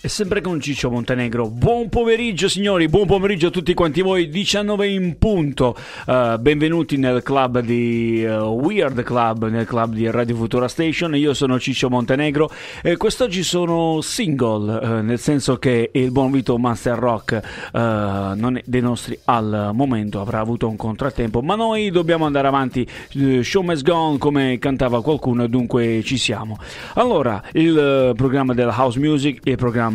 E sempre con Ciccio Montenegro. Buon pomeriggio signori, buon pomeriggio a tutti quanti voi, 19 in punto. Uh, benvenuti nel club di uh, Weird Club, nel club di Radio Futura Station. Io sono Ciccio Montenegro e quest'oggi sono single, uh, nel senso che il buon Vito Master Rock non è dei nostri al momento, avrà avuto un contrattempo, ma noi dobbiamo andare avanti. show must go on, come cantava qualcuno, dunque ci siamo. Allora, il programma della House Music, il programma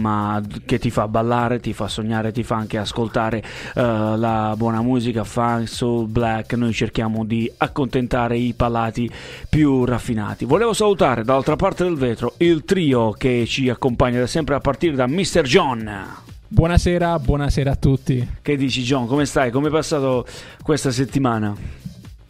che ti fa ballare, ti fa sognare, ti fa anche ascoltare uh, la buona musica, funk, soul, black. Noi cerchiamo di accontentare i palati più raffinati. Volevo salutare dall'altra parte del vetro il trio che ci accompagna da sempre a partire da Mr. John. Buonasera, buonasera a tutti. Che dici John? Come stai? Come è passato questa settimana?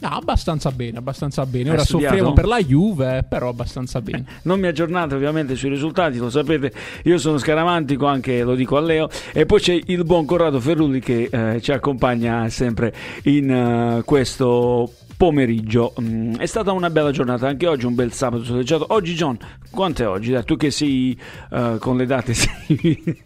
No, abbastanza bene, abbastanza bene. Ora soffriamo per la Juve, però abbastanza bene. Eh, non mi aggiornate ovviamente sui risultati, lo sapete, io sono scaramantico, anche lo dico a Leo. E poi c'è il buon Corrado Ferrulli che eh, ci accompagna sempre in uh, questo pomeriggio. Mm, è stata una bella giornata anche oggi, un bel sabato soleggiato. Oggi, John, quanto è oggi? Dai, tu che sei uh, con le date, sei...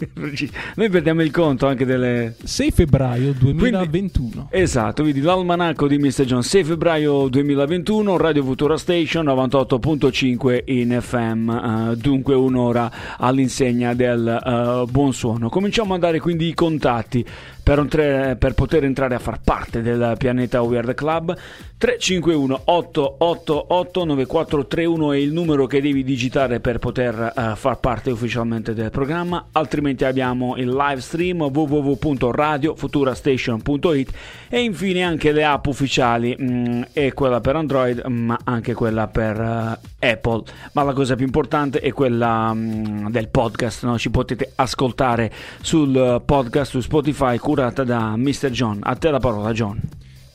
noi perdiamo il conto anche delle. 6 febbraio 2021. Quindi, esatto, vedi l'almanacco di Mr. John. 6 febbraio 2021, Radio Futura Station 98.5 in FM. Uh, dunque, un'ora all'insegna del uh, buon suono. Cominciamo a dare quindi i contatti per, tre, per, poter entrare a far parte del pianeta Weird Club 351 888 9431 è il numero che devi digitare per poter uh, far parte ufficialmente del programma altrimenti abbiamo il live stream www.radiofuturastation.it e infine anche le app ufficiali mh, mm, e quella per Android ma anche quella per uh, Apple ma la cosa più importante è quella mh, mm, del podcast no? ci potete ascoltare sul podcast su Spotify curata da Mr. John. A te la parola, John.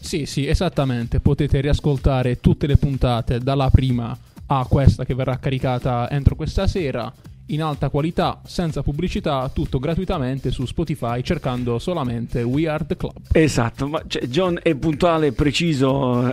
Sì, sì, esattamente. Potete riascoltare tutte le puntate dalla prima a questa che verrà caricata entro questa sera in alta qualità, senza pubblicità, tutto gratuitamente su Spotify cercando solamente We Are The Club. Esatto, ma cioè, John è puntuale e preciso,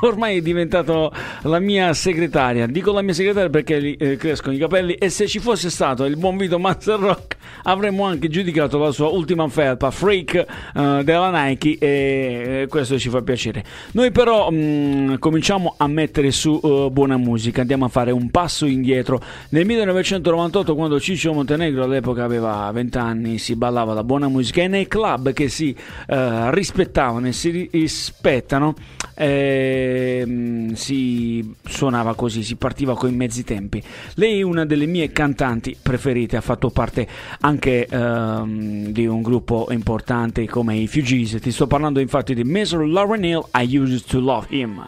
ormai è diventato la mia segretaria. Dico la mia segretaria perché gli eh, crescono i capelli e se ci fosse stato il buon Vito Master Rock avremmo anche giudicato la sua ultima felpa, Freak uh, della Nike e questo ci fa piacere. Noi però mh, mm, cominciamo a mettere su uh, buona musica, andiamo a fare un passo indietro. Nel 1990 98 quando Ciccio Montenegro all'epoca aveva 20 anni si ballava la buona musica e nei club che si eh, rispettavano e si rispettano eh, si suonava così, si partiva con i mezzi tempi. Lei è una delle mie cantanti preferite, ha fatto parte anche ehm, di un gruppo importante come i Fugees. Ti sto parlando infatti di Mr. Lauren Hill, I Used to Love Him.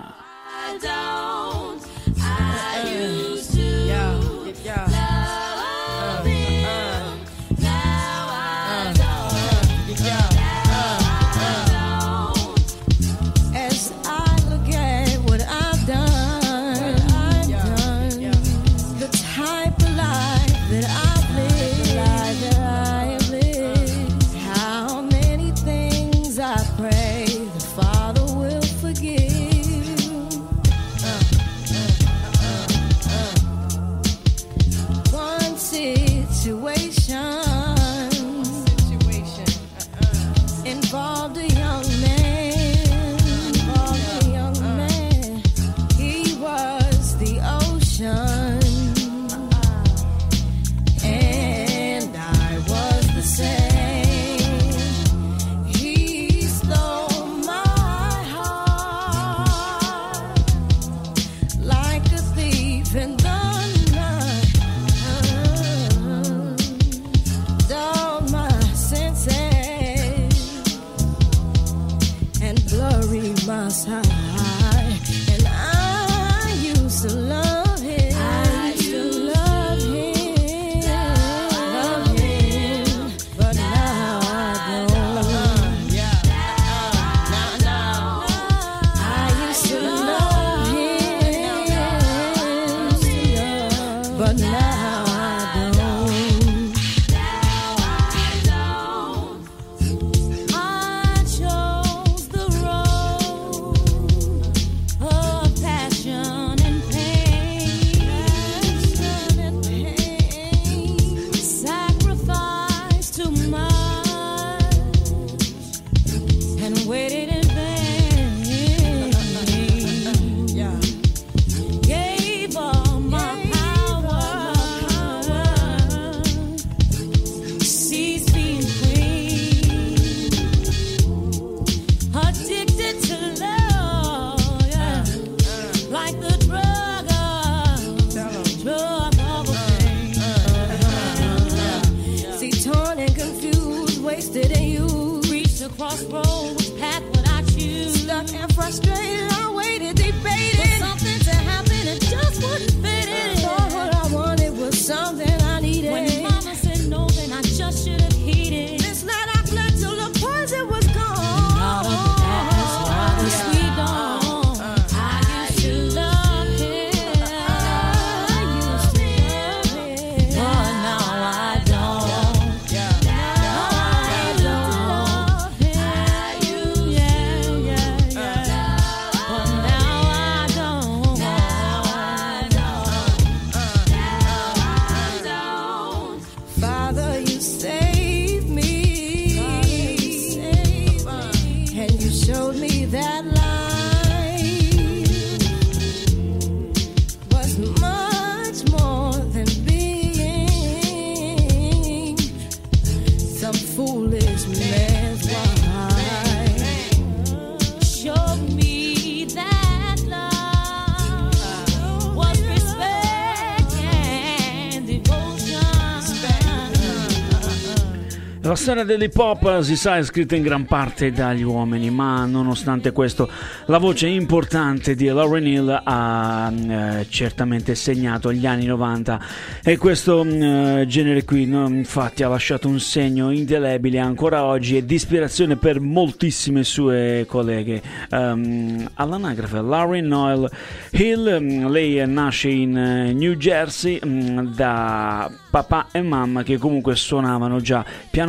La storia dell'hip hop si sa è scritta in gran parte dagli uomini, ma nonostante questo la voce importante di Lauryn Hill ha eh, certamente segnato gli anni 90 e questo eh, genere qui no, infatti ha lasciato un segno indelebile ancora oggi e di ispirazione per moltissime sue colleghe. Ehm, all'anagrafe Lauryn Noel Hill, mm, lei nasce in eh, New Jersey mm, da papà e mamma che comunque suonavano già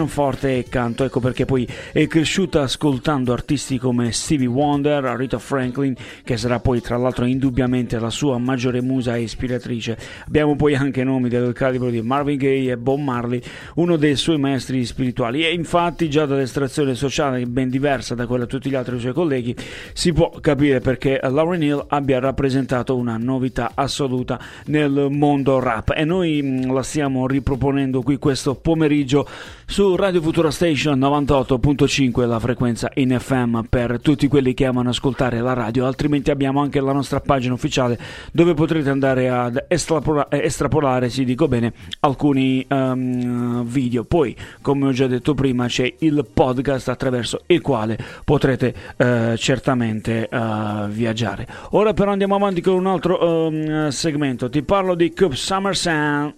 pianoforte e canto, ecco perché poi è cresciuta ascoltando artisti come Stevie Wonder, Rita Franklin, che sarà poi tra l'altro indubbiamente la sua maggiore musa e ispiratrice. Abbiamo poi anche nomi del calibro di Marvin Gaye e Bob Marley, uno dei suoi maestri spirituali e infatti già dall'estrazione sociale ben diversa da quella di tutti gli altri suoi colleghi si può capire perché Lauryn Hill abbia rappresentato una novità assoluta nel mondo rap e noi mh, la stiamo riproponendo qui questo pomeriggio su Radio Futura Station 98.5 la frequenza in FM per tutti quelli che amano ascoltare la radio altrimenti abbiamo anche la nostra pagina ufficiale dove potrete andare ad estrapola- eh, estrapolare si dico bene alcuni ehm, video. Poi come ho già detto prima c'è il podcast attraverso il quale potrete eh, certamente eh, viaggiare. Ora però andiamo avanti con un altro ehm, segmento. Ti parlo di Cup Summer Sound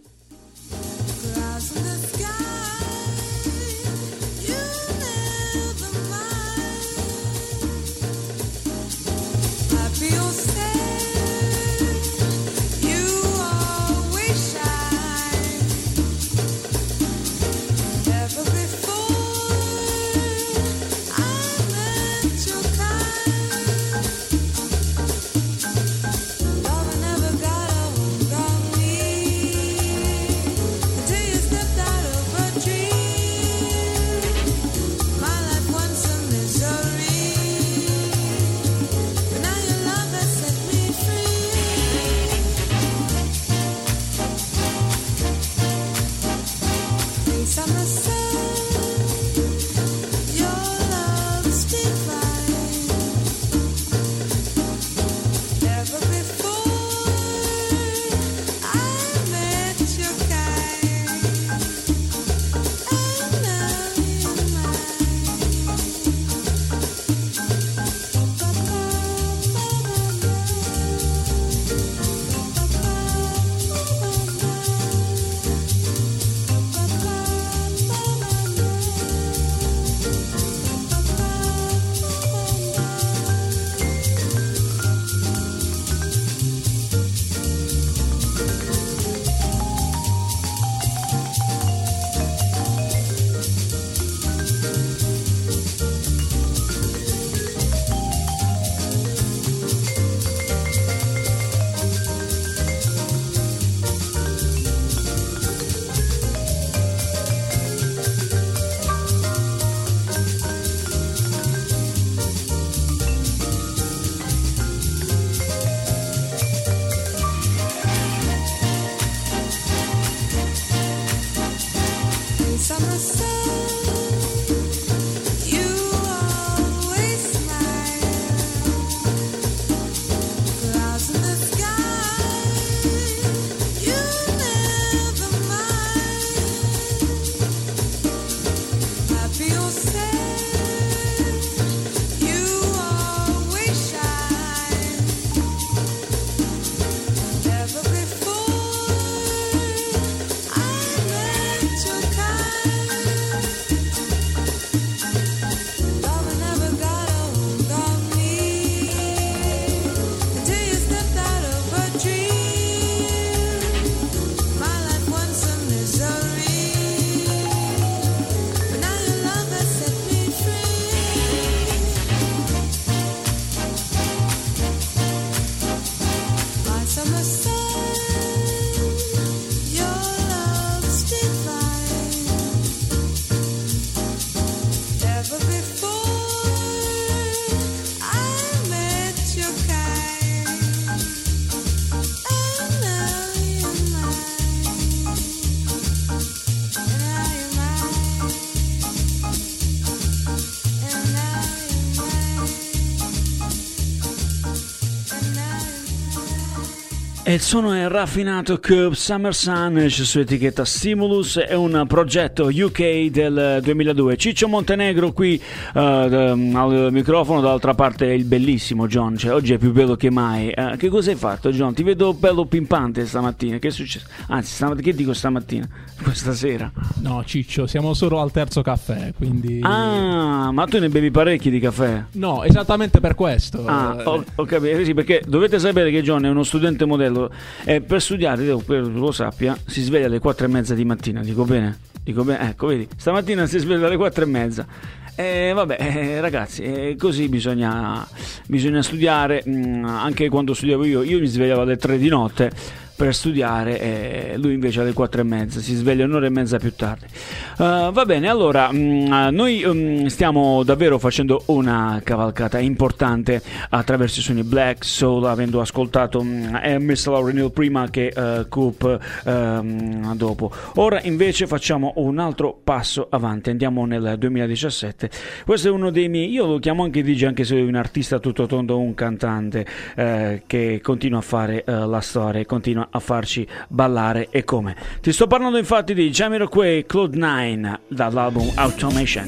E il suono è raffinato Cube Summer Sun su etichetta Stimulus, è un progetto UK del 2002. Ciccio Montenegro qui uh, al microfono, dall'altra parte il bellissimo John, cioè oggi è più bello che mai. Uh, che cosa hai fatto John? Ti vedo bello pimpante stamattina, che è successo? Anzi, stamattina, che dico stamattina? Questa sera? No Ciccio, siamo solo al terzo caffè, quindi... Ah, ma tu ne bevi parecchi di caffè? No, esattamente per questo. Ah, ho, ho capito, sì, perché dovete sapere che John è uno studente modello e per studiare, lo sappia, si sveglia alle 4 e mezza di mattina, dico bene? Dico bene, ecco, vedi, stamattina si sveglia alle 4 e mezza. E vabbè, eh, ragazzi, eh, così bisogna, bisogna studiare. Mm, anche quando studiavo io, io mi svegliavo alle 3 di notte per studiare e lui invece alle 4 e mezza si sveglia un'ora e mezza più tardi. Uh, va bene allora mh, noi mh, stiamo davvero facendo una cavalcata importante attraverso i suoni black soul avendo ascoltato mh, Mr. Lauren prima che uh, Coop uh, dopo. Ora invece facciamo un altro passo avanti. Andiamo nel 2017 questo è uno dei miei io lo chiamo anche DJ anche se è un artista tutto tondo un cantante eh, che continua a fare eh, la storia continua a farci ballare e come. Ti sto parlando infatti di Jamiroquai Cloud9 dall'album Automation.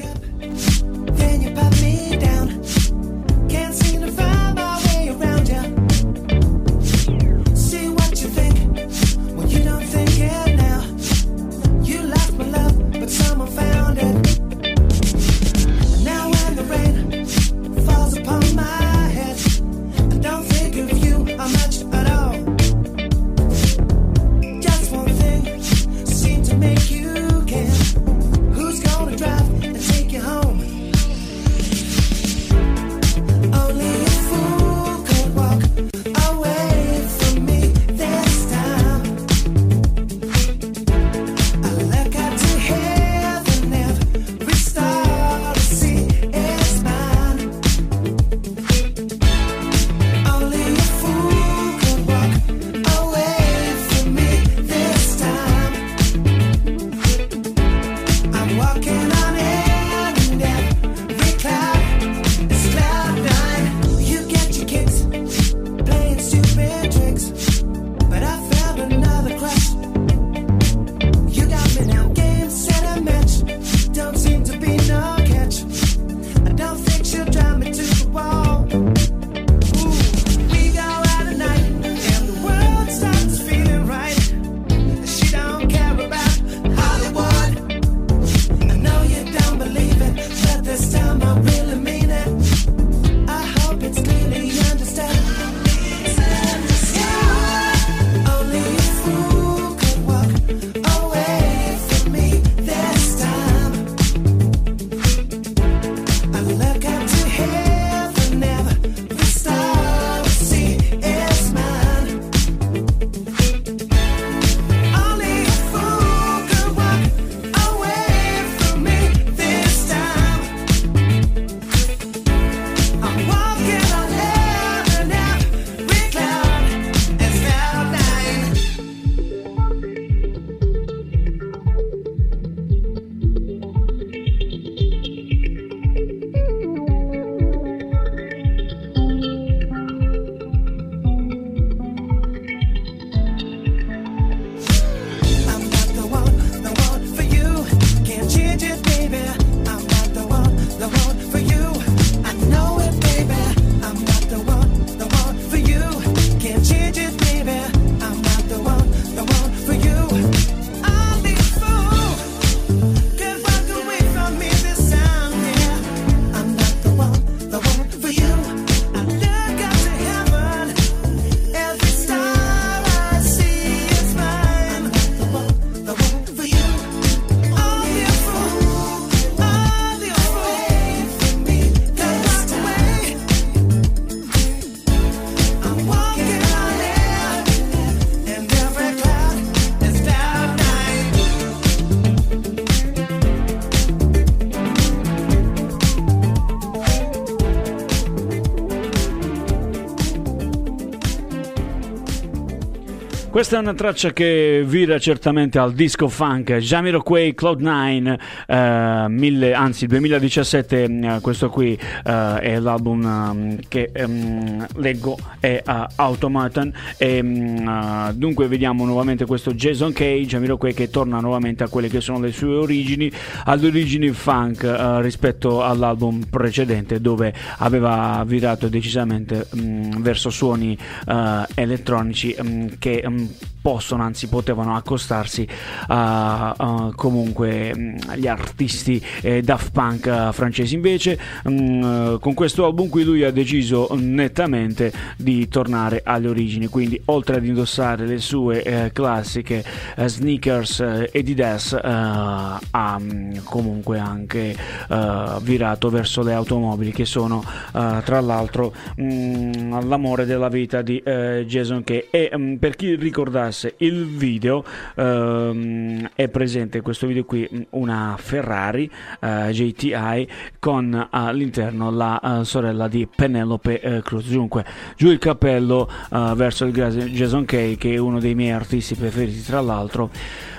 Questa è una traccia che vira certamente al disco funk. Jamiroquai Cloud9 eh, mille- anzi 2017 eh, questo qui eh, è l'album ehm, che ehm, leggo è uh, Automaton e mm, eh, dunque vediamo nuovamente questo Jason Kay Jamiroquai che torna nuovamente a quelle che sono le sue origini alle origini funk eh, rispetto all'album precedente dove aveva virato decisamente mm, verso suoni eh, elettronici mm, che mm, possono, anzi potevano accostarsi a, comunque agli artisti eh, Daft Punk francesi. Invece, con questo album qui lui ha deciso nettamente di tornare alle origini. Quindi, oltre ad indossare le sue eh, classiche eh, sneakers eh, Adidas, eh, ha mm, comunque anche eh, virato verso le automobili, che sono eh, tra l'altro mm, l'amore della vita di Jason Kay. E mm, per chi ricordasse il video, ehm, è presente questo video qui una Ferrari GTI con all'interno la sorella di Penelope Cruz. Dunque, giù il cappello eh, verso il Jason Kay, che è uno dei miei artisti preferiti, tra l'altro.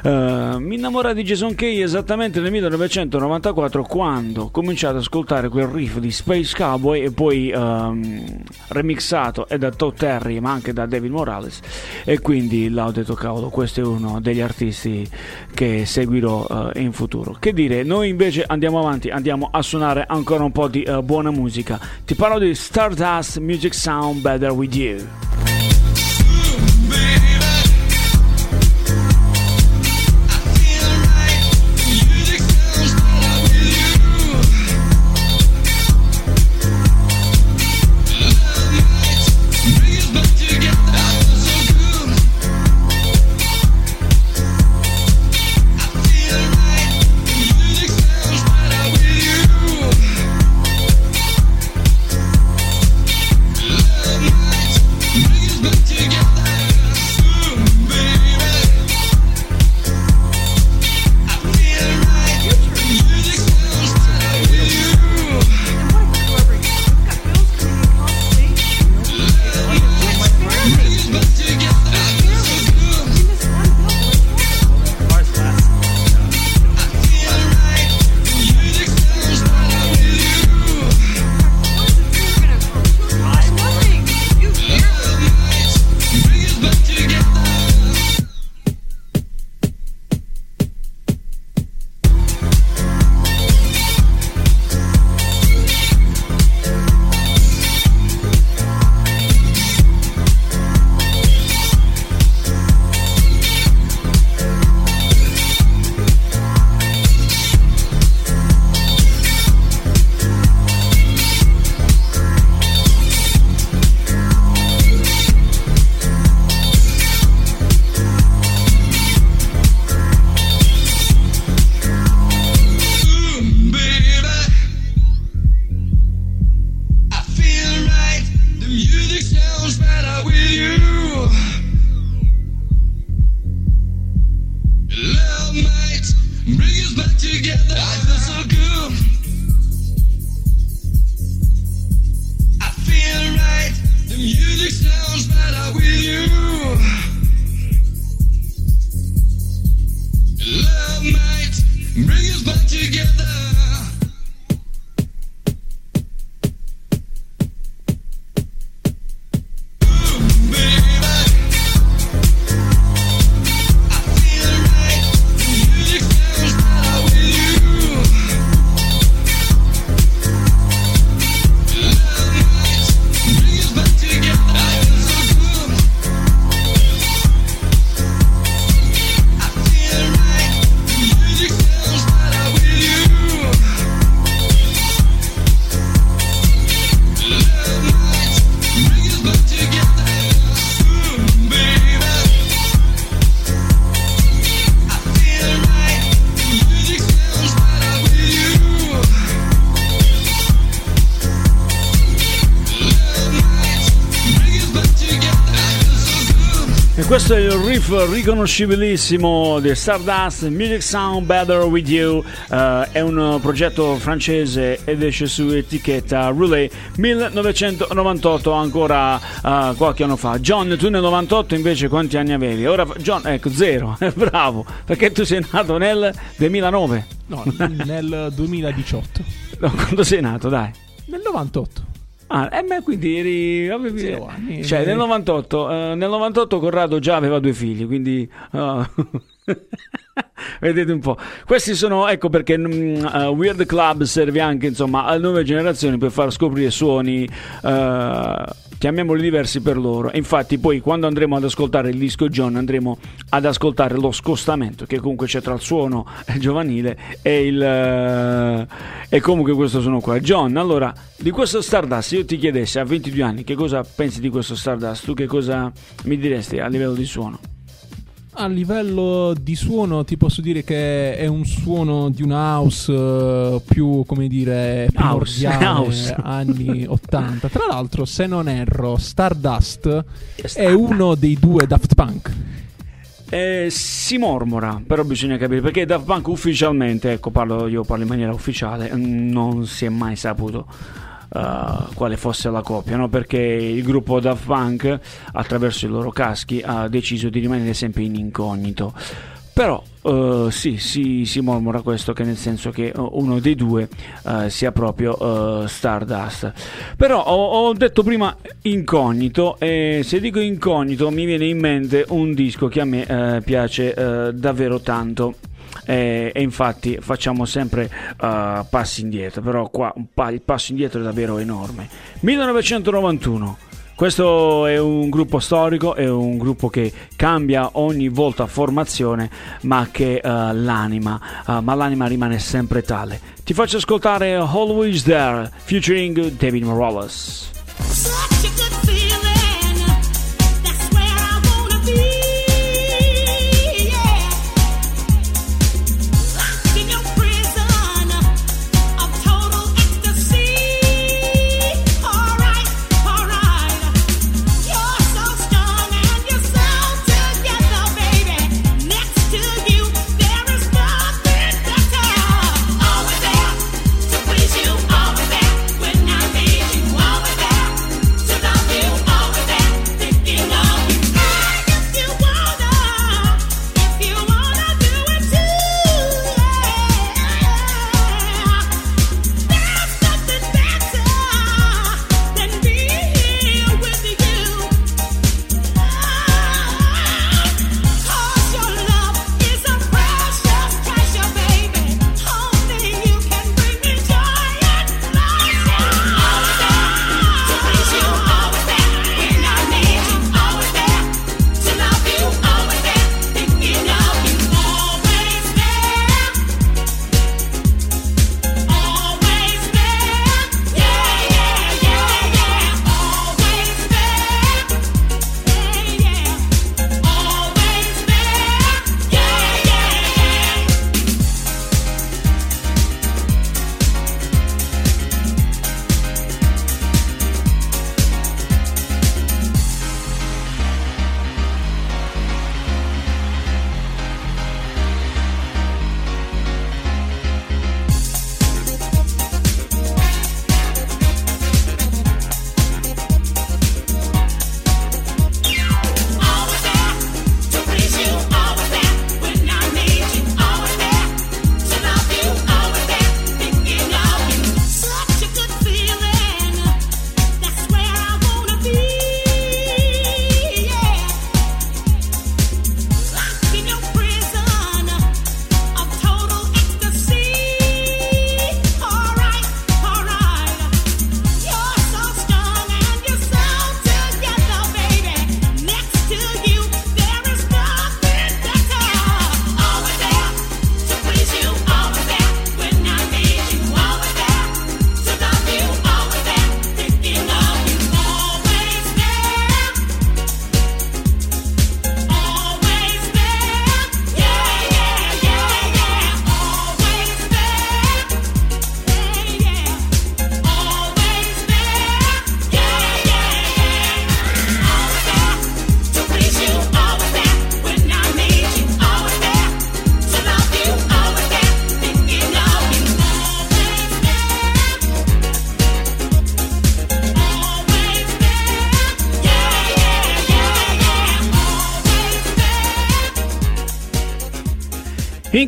Eh, mi innamorai di Jason Kay esattamente nel 1994 quando ho cominciato ad ascoltare quel riff di Space Cowboy e poi ehm, remixato e da Todd Terry ma anche da David Morales. E quindi là ho detto cavolo questo è uno degli artisti che seguirò eh, in futuro. Che dire noi invece andiamo avanti andiamo a suonare ancora un po' di buona musica. Ti parlo di Stardust Music Sound Better With You riconoscibilissimo di Stardust Music Sound Better With You Eh, è un progetto francese ed esce su etichetta Roulet 1998 ancora eh, qualche anno fa John tu nel 98 invece quanti anni avevi? Ora John ecco zero bravo perché tu sei nato nel 2009 No, nel 2018. no, quando sei nato dai Nel 98. Ah, e beh, quindi eri. avevi- Zero anni. Cioè, nel 98, eh, nel 98 Corrado già aveva due figli, quindi. ah. Vedete un po'. Questi sono, ecco perché eh, Weird Club serve anche insomma alle nuove generazioni per far scoprire suoni. eh, Chiamiamoli diversi per loro. Infatti, poi quando andremo ad ascoltare il disco John, andremo ad ascoltare lo scostamento che comunque c'è tra il suono giovanile e il. eh, e comunque questo suono qua. John, allora, di questo Stardust, io ti chiedessi a 22 anni che cosa pensi di questo Stardust, tu che cosa mi diresti a livello di suono? A livello di suono ti posso dire che è un suono di una house eh, più, come dire, primordiale, house. anni 80. Tra l'altro, se non erro, Stardust è uno dei due Daft Punk. Eh, si mormora, però bisogna capire perché Daft Punk ufficialmente, ecco, parlo, io parlo in maniera ufficiale, non si è mai saputo eh, quale fosse la coppia, no? perché il gruppo Daft Punk, attraverso i loro caschi, ha deciso di rimanere sempre in incognito. Però eh, sì, si, si mormora questo, che nel senso che eh, uno dei due eh, sia proprio eh, Stardust. Però ho, ho detto prima incognito, e se dico incognito mi viene in mente un disco che a me piace davvero tanto. E, e infatti facciamo sempre eh, passi indietro, però qua pa- il passo indietro è davvero enorme. 1991. Questo è un gruppo storico, è un gruppo che cambia ogni volta formazione, ma che eh, l'anima, eh, ma l'anima rimane sempre tale. Ti faccio ascoltare Always There, featuring David Morales.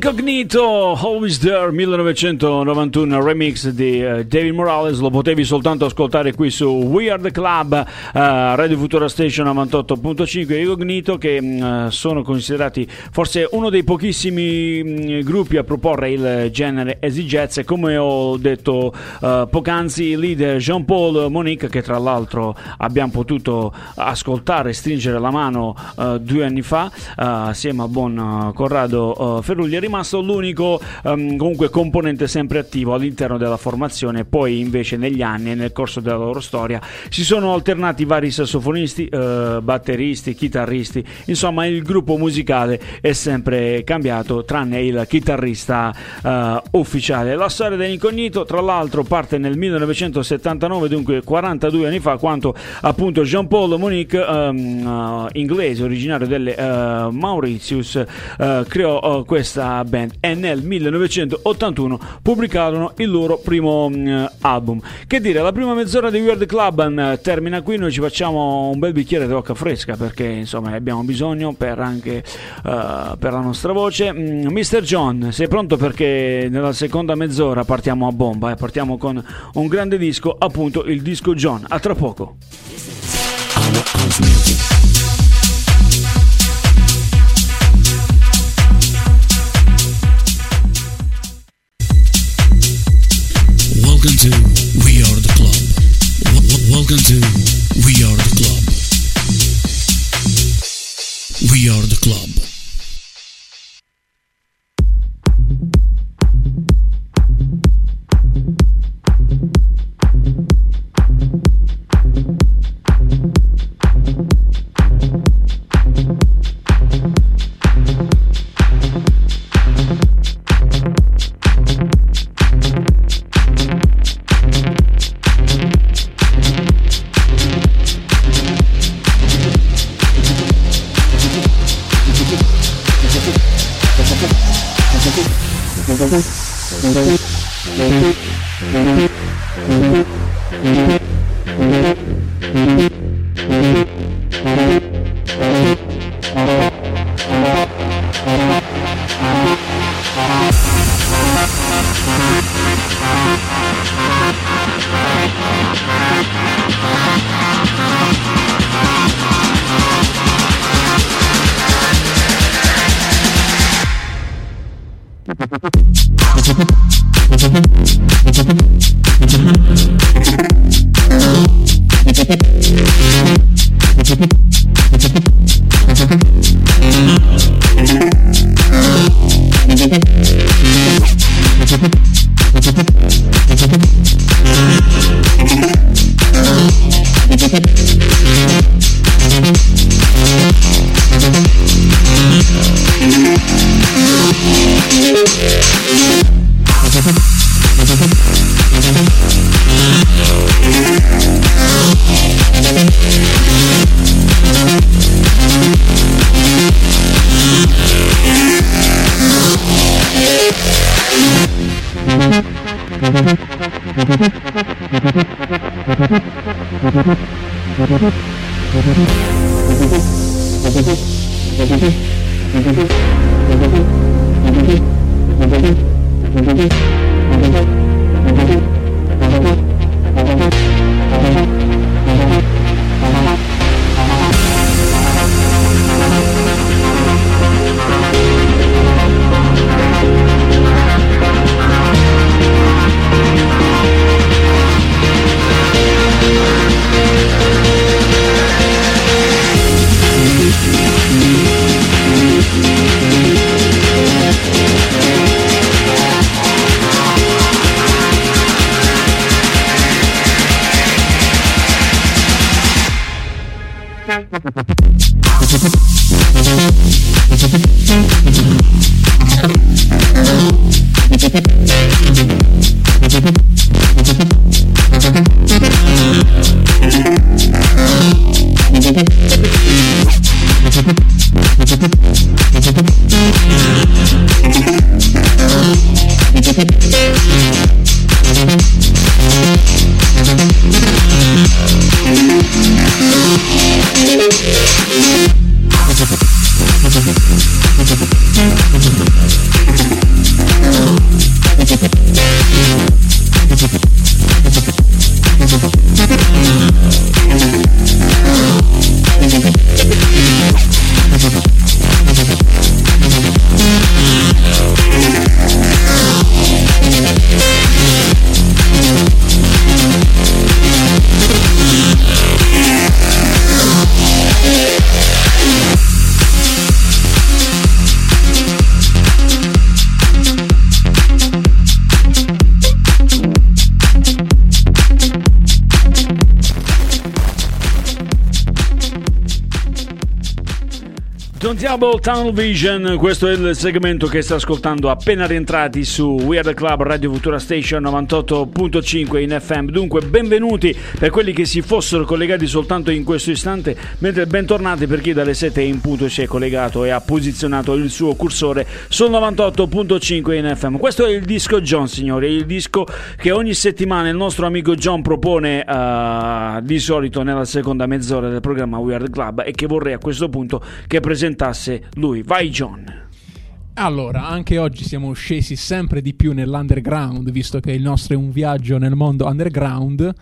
Incognito, Always There 1991 remix di eh, David Morales, lo potevi soltanto ascoltare qui su We Are The Club, eh, Radio Futura Station 98.5 Incognito che mh, sono considerati forse uno dei pochissimi mh, gruppi a proporre il genere easy jazz. E come ho detto eh, poc'anzi il leader Jean-Paul Monique che tra l'altro abbiamo potuto ascoltare e stringere la mano due anni fa assieme a buon Corrado Ferrugli l'unico ehm, comunque componente sempre attivo all'interno della formazione. Poi invece negli anni e nel corso della loro storia si sono alternati vari sassofonisti eh, batteristi chitarristi. Insomma il gruppo musicale è sempre cambiato tranne il chitarrista eh, ufficiale. La storia dell'incognito tra l'altro parte nel 1979 dunque 42 anni fa quando appunto Jean-Paul Monique ehm, eh, inglese originario delle eh, Mauritius eh, creò eh, band e nel 1981 pubblicarono il loro primo mm, album. Che dire, la prima mezz'ora di Weird Club eh, termina qui, noi ci facciamo un bel bicchiere d'acqua fresca perché insomma abbiamo bisogno per anche eh, per la nostra voce. Mm, Mr. John, sei pronto perché nella seconda mezz'ora partiamo a bomba e partiamo con un grande disco, appunto il disco John. A tra poco. Welcome to We Are the Club. We Are the Club. Double Tunnel Vision, questo è il segmento che sta ascoltando appena rientrati su We Are The Club Radio Futura Station 98.5 in FM. Dunque, benvenuti per quelli che si fossero collegati soltanto in questo istante, mentre bentornati per chi dalle 7 in punto si è collegato e ha posizionato il suo cursore sul 98.5 in FM. Questo è il disco John, signori, il disco che ogni settimana il nostro amico John propone eh, di solito nella seconda mezz'ora del programma We Are The Club e che vorrei a questo punto che presentasse lui. Vai John. Allora, anche oggi siamo scesi sempre di più nell'underground, visto che il nostro è un viaggio nel mondo underground.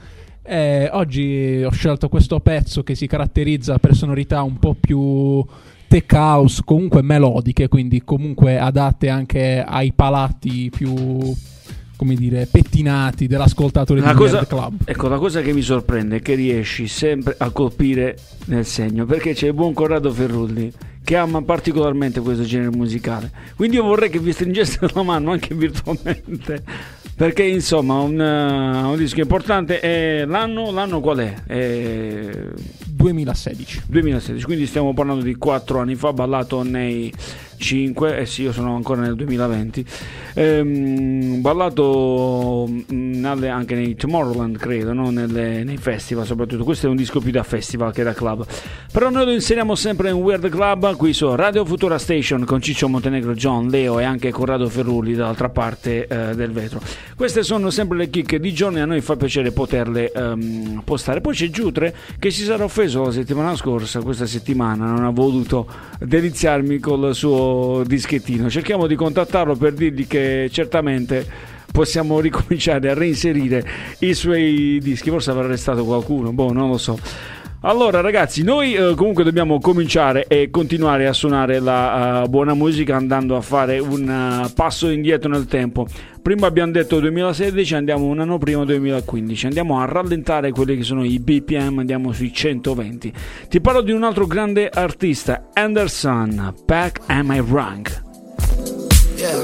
Eh, oggi ho scelto questo pezzo che si caratterizza per sonorità un po' più tech house, comunque melodiche, quindi comunque adatte anche ai palati più, come dire, pettinati dell'ascoltatore di La cosa, Weird Club. ecco, la cosa che mi sorprende è che riesci sempre a colpire nel segno, perché c'è il buon Corrado Ferrulli che ama particolarmente questo genere musicale. Quindi io vorrei che vi stringeste la mano anche virtualmente, perché insomma un, uh, un disco importante. E l'anno, l'anno qual è? È 2016. 2016, quindi stiamo parlando di 4 anni fa, ballato nei 5, eh sì, io sono ancora nel 2020, ehm, ballato mh, alle- anche nei Tomorrowland, credo, no? Nelle- nei festival soprattutto. Questo è un disco più da festival che da club. Però noi lo inseriamo sempre in Weird Club, qui su Radio Futura Station con Ciccio Montenegro, John, Leo e anche Corrado Ferrulli dall'altra parte eh, del vetro. Queste sono sempre le chicche di John e a noi fa piacere poterle ehm, postare. Poi c'è Giutre che si sarà offeso la settimana scorsa, questa settimana non ha voluto deliziarmi col suo dischettino. Cerchiamo di contattarlo per dirgli che certamente possiamo ricominciare a reinserire i suoi dischi. Forse avrà arrestato qualcuno, boh, non lo so. Allora ragazzi, noi eh, comunque dobbiamo cominciare e continuare a suonare la eh, buona musica andando a fare un eh, passo indietro nel tempo. Prima abbiamo detto 2016, andiamo un anno prima 2015, andiamo a rallentare quelli che sono i BPM, andiamo sui 120. Ti parlo di un altro grande artista, Anderson, Pack Am I Wrong? Yeah.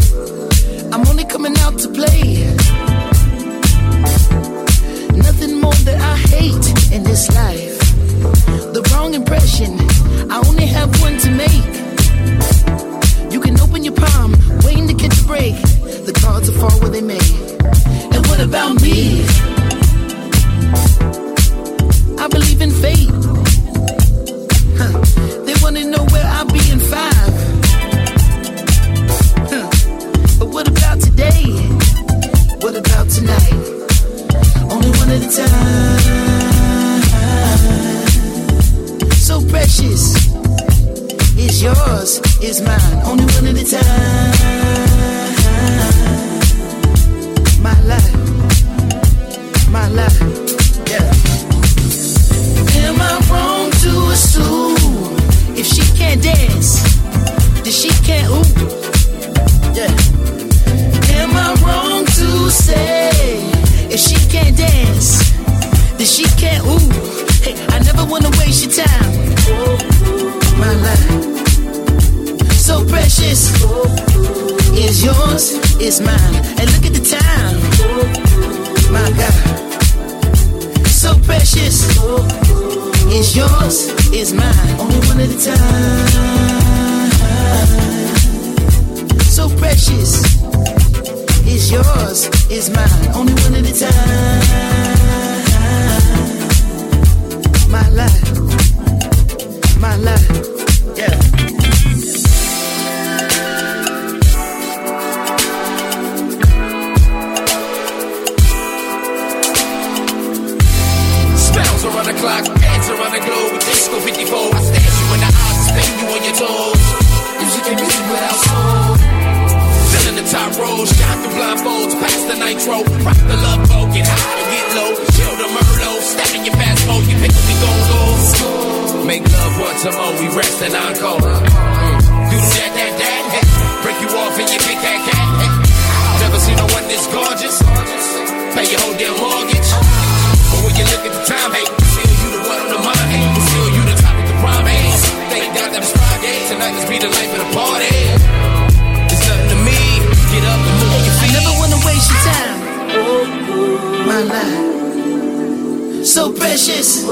I'm only coming out to play. Nothing more that I hate in this life. The wrong impression. I only have one to make. You can open your palm, waiting to catch a break. The cards will fall where they may. And what about me? I believe in fate. Huh. They wanna know where I'll be in five. Huh. But what about today? What about tonight? Only one at a time. Precious. It's yours, it's mine. Only one at a time. My life. My life. Yeah. Am I wrong to assume if she can't dance, then she can't ooh? Yeah. Am I wrong to say if she can't dance, then she can't ooh? Hey, I never wanna waste your time. My life, so precious, is yours, is mine. And look at the time, my God, so precious, is yours, is mine. Only one at a time, so precious is yours, is mine. Only one at a time. My life, my life, yeah. The clock, the globe disco 54. I stare you in the eyes you on your toes. Music soul. The top rows, the blindfolds, past the nitro. Rock the love boat, get high and get low. The Merlot, step in your fast mode, you pick what we gon' go. Make love once a more, we rest and encore. Mm. Do that, that, that, hey. Break you off and you pick that cat. Hey. Never seen no one this gorgeous. Pay your whole damn mortgage. But when you look at the time, hey, still you the one on the mind, hey, still you the topic of prime, hey. Thank God that it's Friday, tonight let's be the life of the party. It's nothing to me, get up and move your I never wanna waste your time. My life, so precious.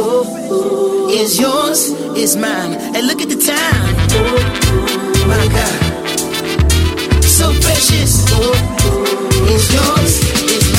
Is yours, is mine. And look at the time. My God. So precious. Is yours, is mine.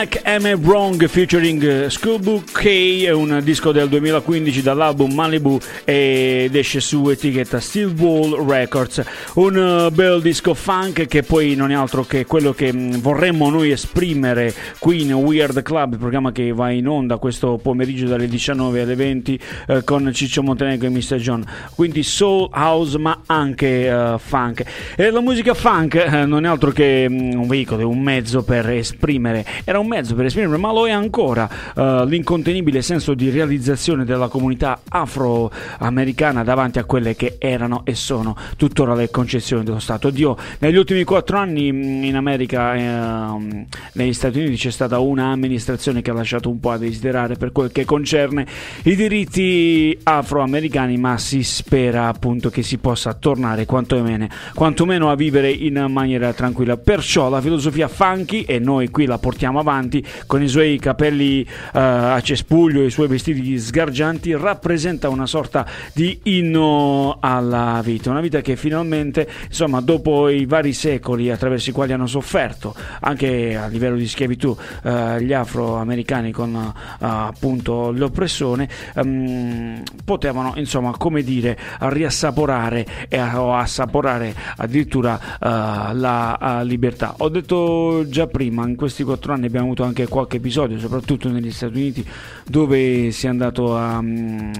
Anderson I Wrong featuring eh, Schoolbook K, è un disco del 2015 dall'album Malibu ed esce su etichetta Steel Wall Records, un eh, bel disco funk che poi non è altro che quello che mh, vorremmo noi esprimere qui in Weird Club, il programma che va in onda questo pomeriggio dalle 19 alle 20 eh, con Ciccio Montenegro e Mr. John, quindi soul, house ma anche eh, funk. E la musica funk non è altro che mh, un veicolo, un mezzo per esprimere, era un mezzo per esprimere, ma lo è ancora eh, l'incontenibile senso di realizzazione della comunità afroamericana davanti a quelle che erano e sono tuttora le concezioni dello Stato. Dio, negli ultimi quattro anni mh, in America, ehm, negli Stati Uniti c'è stata una amministrazione che ha lasciato un po' a desiderare per quel che concerne i diritti afroamericani, ma si spera appunto che si possa tornare quantomeno, quantomeno a vivere in maniera tranquilla. Perciò la filosofia funky, e noi qui la portiamo avanti con i suoi capelli eh, a cespuglio e i suoi vestiti sgargianti, rappresenta una sorta di inno alla vita, una vita che finalmente, insomma, dopo i vari secoli attraverso i quali hanno sofferto anche a livello di schiavitù eh, gli afroamericani con eh, appunto l'oppressione, ehm, potevano, insomma, come dire, riassaporare e a- assaporare addirittura la libertà. Ho detto già prima, in questi quattro anni abbiamo avuto anche qualche episodio, soprattutto negli Stati Uniti, dove si è andato a mm,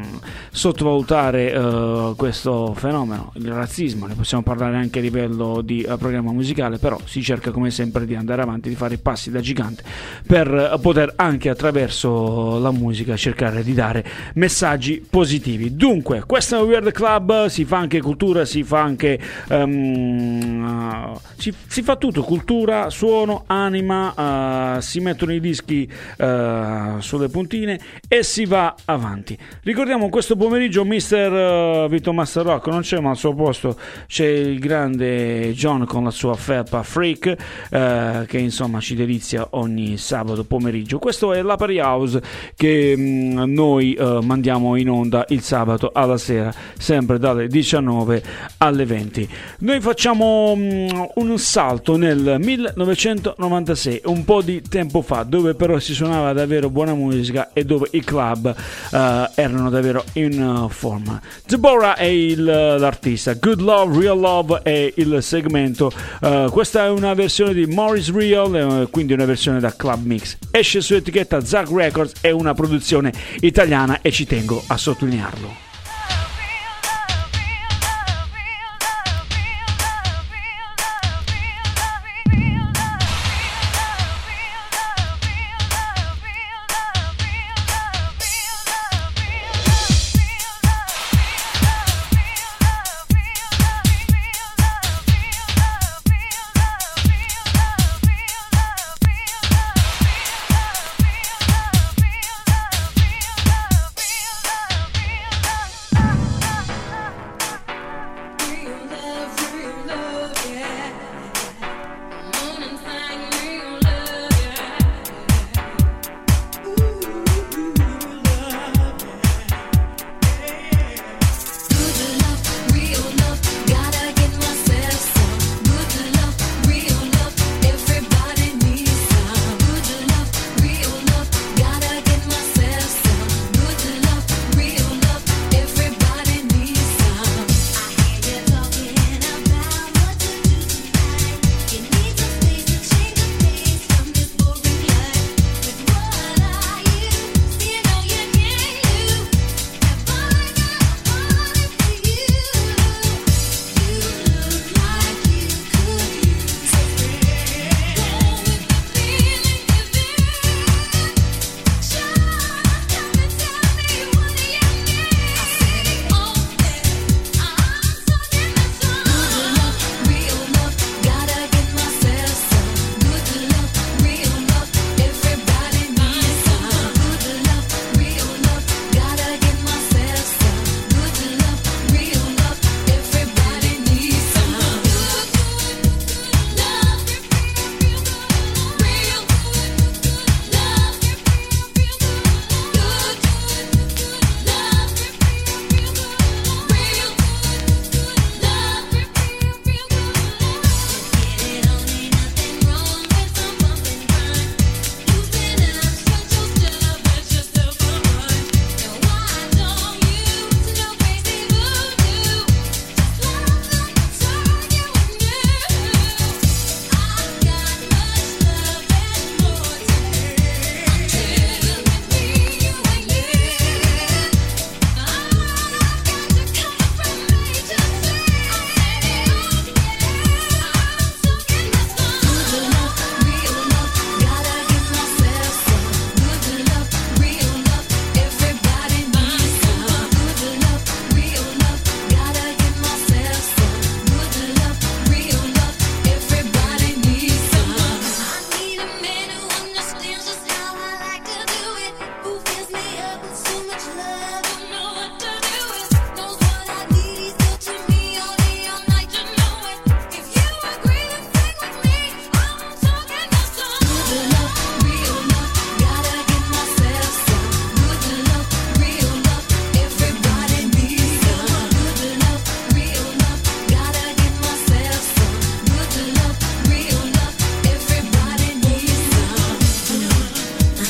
sottovalutare eh, questo fenomeno, il razzismo, ne possiamo parlare anche a livello di eh, programma musicale, però si cerca come sempre di andare avanti, di fare passi da gigante per eh, poter anche attraverso la musica cercare di dare messaggi positivi. Dunque, questo è Weird Club, si fa anche cultura, si fa anche ehm, si, si fa tutto, cultura, suono, anima, eh, si mettono i dischi eh, sulle puntine e si va avanti. Ricordiamo questo pomeriggio Mister eh, Vito Master Rock non c'è ma al suo posto c'è il grande John con la sua felpa Freak eh, che insomma ci delizia ogni sabato pomeriggio. Questo è l'Apari House che mh, noi eh, mandiamo in onda il sabato alla sera, sempre dalle 19 alle 20. Noi facciamo mh, un salto nel 1996, un po' di tempo fa, dove però si suonava davvero buona musica e dove i club eh, erano davvero in eh, forma. Deborah è il- l'artista, Good Love, Real Love è il segmento. Eh, questa è una versione di Morris Real, eh, quindi una versione da Club Mix. Esce su etichetta Zack Records, è una produzione italiana e ci tengo a sottolinearlo.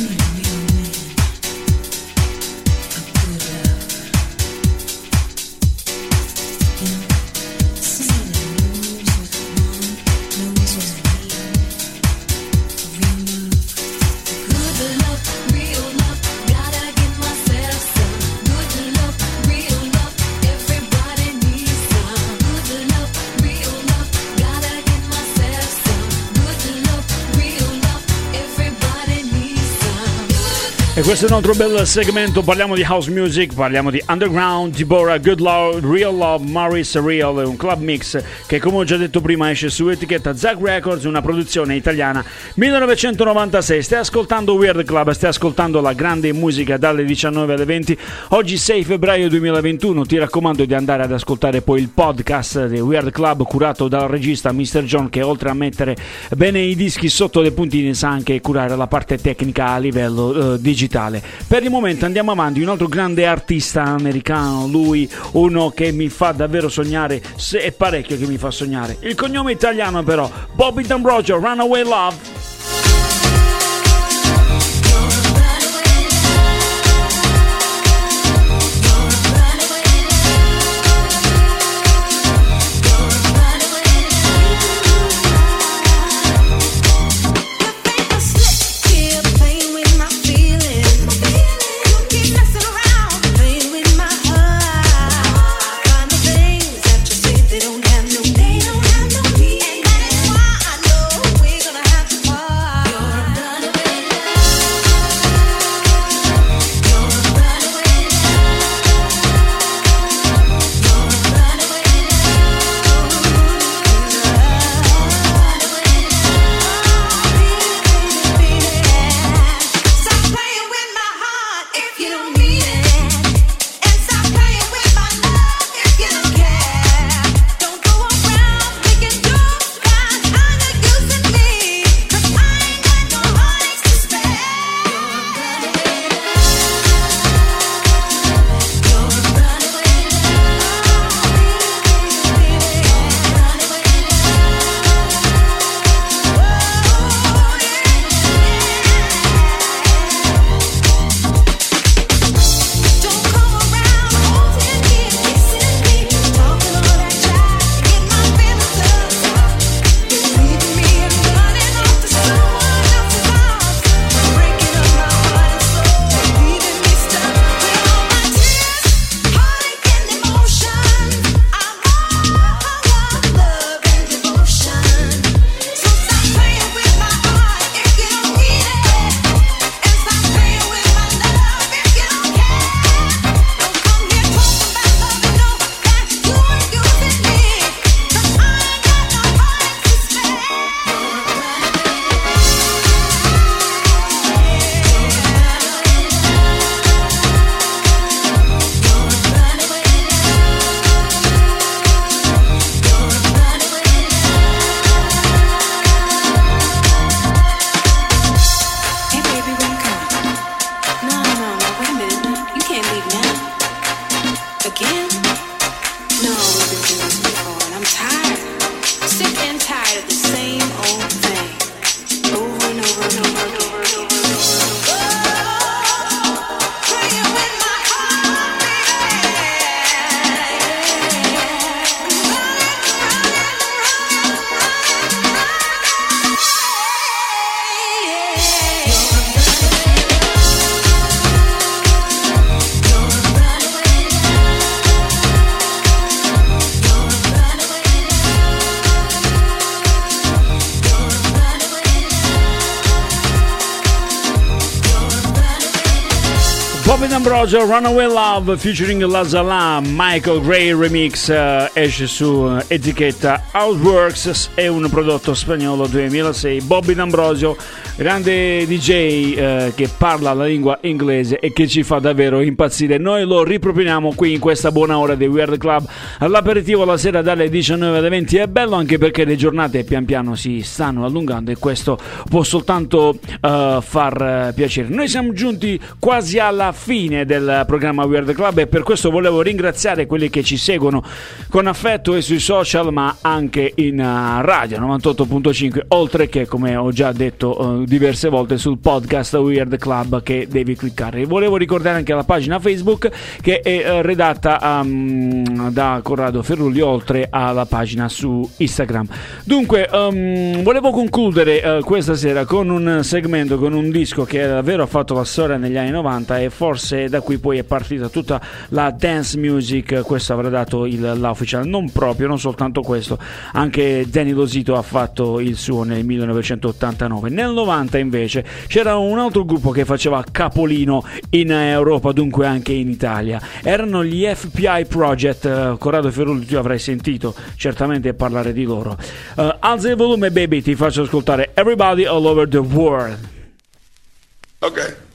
dream. Questo è un altro bel segmento, parliamo di house music, parliamo di underground, Deborah, Good Love, Real Love, Maurice Real, un club mix che come ho già detto prima esce su etichetta Zack Records, una produzione italiana 1996. Stai ascoltando Weird Club, stai ascoltando la grande musica dalle 19 alle 20. Oggi 6 febbraio 2021, ti raccomando di andare ad ascoltare poi il podcast di Weird Club curato dal regista Mr. John che oltre a mettere bene i dischi sotto le puntine sa anche curare la parte tecnica a livello eh, digitale. Per il momento andiamo avanti, un altro grande artista americano, lui uno che mi fa davvero sognare, se è parecchio che mi fa sognare. Il cognome italiano però, Bobby D'Ambrosio, Runaway Love. D'Ambrosio, Runaway Love featuring Lazala, Michael Gray remix eh, esce su eh, etichetta Outworks, è un prodotto spagnolo 2006. Bobby D'Ambrosio, grande DJ eh, che parla la lingua inglese e che ci fa davvero impazzire. Noi lo riproponiamo qui in questa buona ora di Weird Club all'aperitivo la sera dalle 19 alle 20. È bello anche perché le giornate pian piano si stanno allungando e questo può soltanto eh, far eh, piacere. Noi siamo giunti quasi alla fine del programma Weird Club e per questo volevo ringraziare quelli che ci seguono con affetto e sui social ma anche in eh, radio 98.5 oltre che come ho già detto eh, diverse volte sul podcast Weird Club che devi cliccare. Volevo ricordare anche la pagina Facebook che è eh, redatta ehm, da Corrado Ferrulli oltre alla pagina su Instagram. Dunque, ehm, volevo concludere eh, questa sera con un segmento, con un disco che davvero ha fatto la storia negli anni 90 e forse da qui poi è partita tutta la dance music, questo avrà dato il, l'official, non proprio, non soltanto questo, anche Danny Losito ha fatto il suo nel 1989. Nel 90 invece c'era un altro gruppo che faceva capolino in Europa, dunque anche in Italia. Erano gli FPI Project, eh, Corrado Ferrulli tu avrai sentito certamente parlare di loro. Eh, alza il volume baby, ti faccio ascoltare Everybody All Over the World. Okay.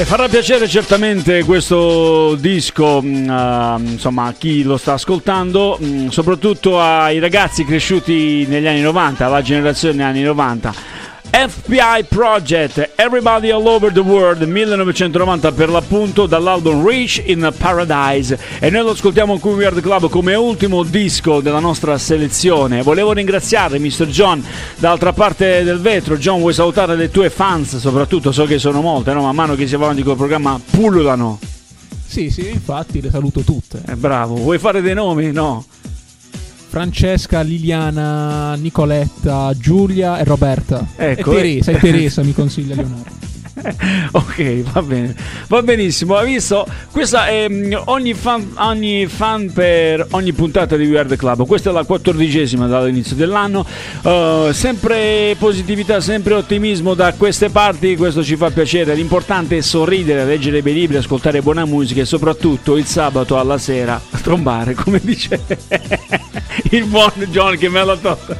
E farà piacere certamente questo disco, a, insomma, a chi lo sta ascoltando, mh, soprattutto ai ragazzi cresciuti negli anni 90, alla generazione anni 90. FBI Project, Everybody All Over the World, 1990 per l'appunto, dall'album Reach in Paradise. E noi lo ascoltiamo qui in Weird Club come ultimo disco della nostra selezione. Volevo ringraziare Mr. John dall'altra parte del vetro. John, vuoi salutare le tue fans? Soprattutto so che sono molte, no? Man mano che si va avanti col programma, pullulano. Sì, sì, infatti le saluto tutte. Eh, bravo, vuoi fare dei nomi? No. Francesca, Liliana, Nicoletta, Giulia e Roberta. Ecco, e Teresa, eh. e Teresa mi consiglia Leonardo. ok, va bene, va benissimo. Hai visto? Questa è mm, ogni fan, ogni fan per ogni puntata di Weird Club. Questa è la quattordicesima dall'inizio dell'anno. Uh, sempre positività, sempre ottimismo da queste parti. Questo ci fa piacere. L'importante è sorridere, leggere bei libri, ascoltare buona musica e soprattutto il sabato alla sera trombare, come dice il buon John che me l'ha tolto.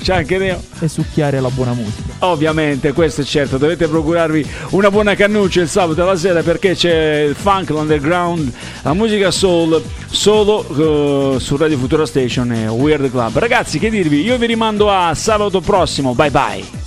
C'è anche Neo. E succhiare la buona musica. Ovviamente, questo è certo, dovete procurarvi una buona cannuccia il sabato alla sera perché c'è il funk, l'underground, la musica soul solo eh, su Radio Futura Station e Weird Club. Ragazzi, che dirvi? Io vi rimando a sabato prossimo. Bye bye.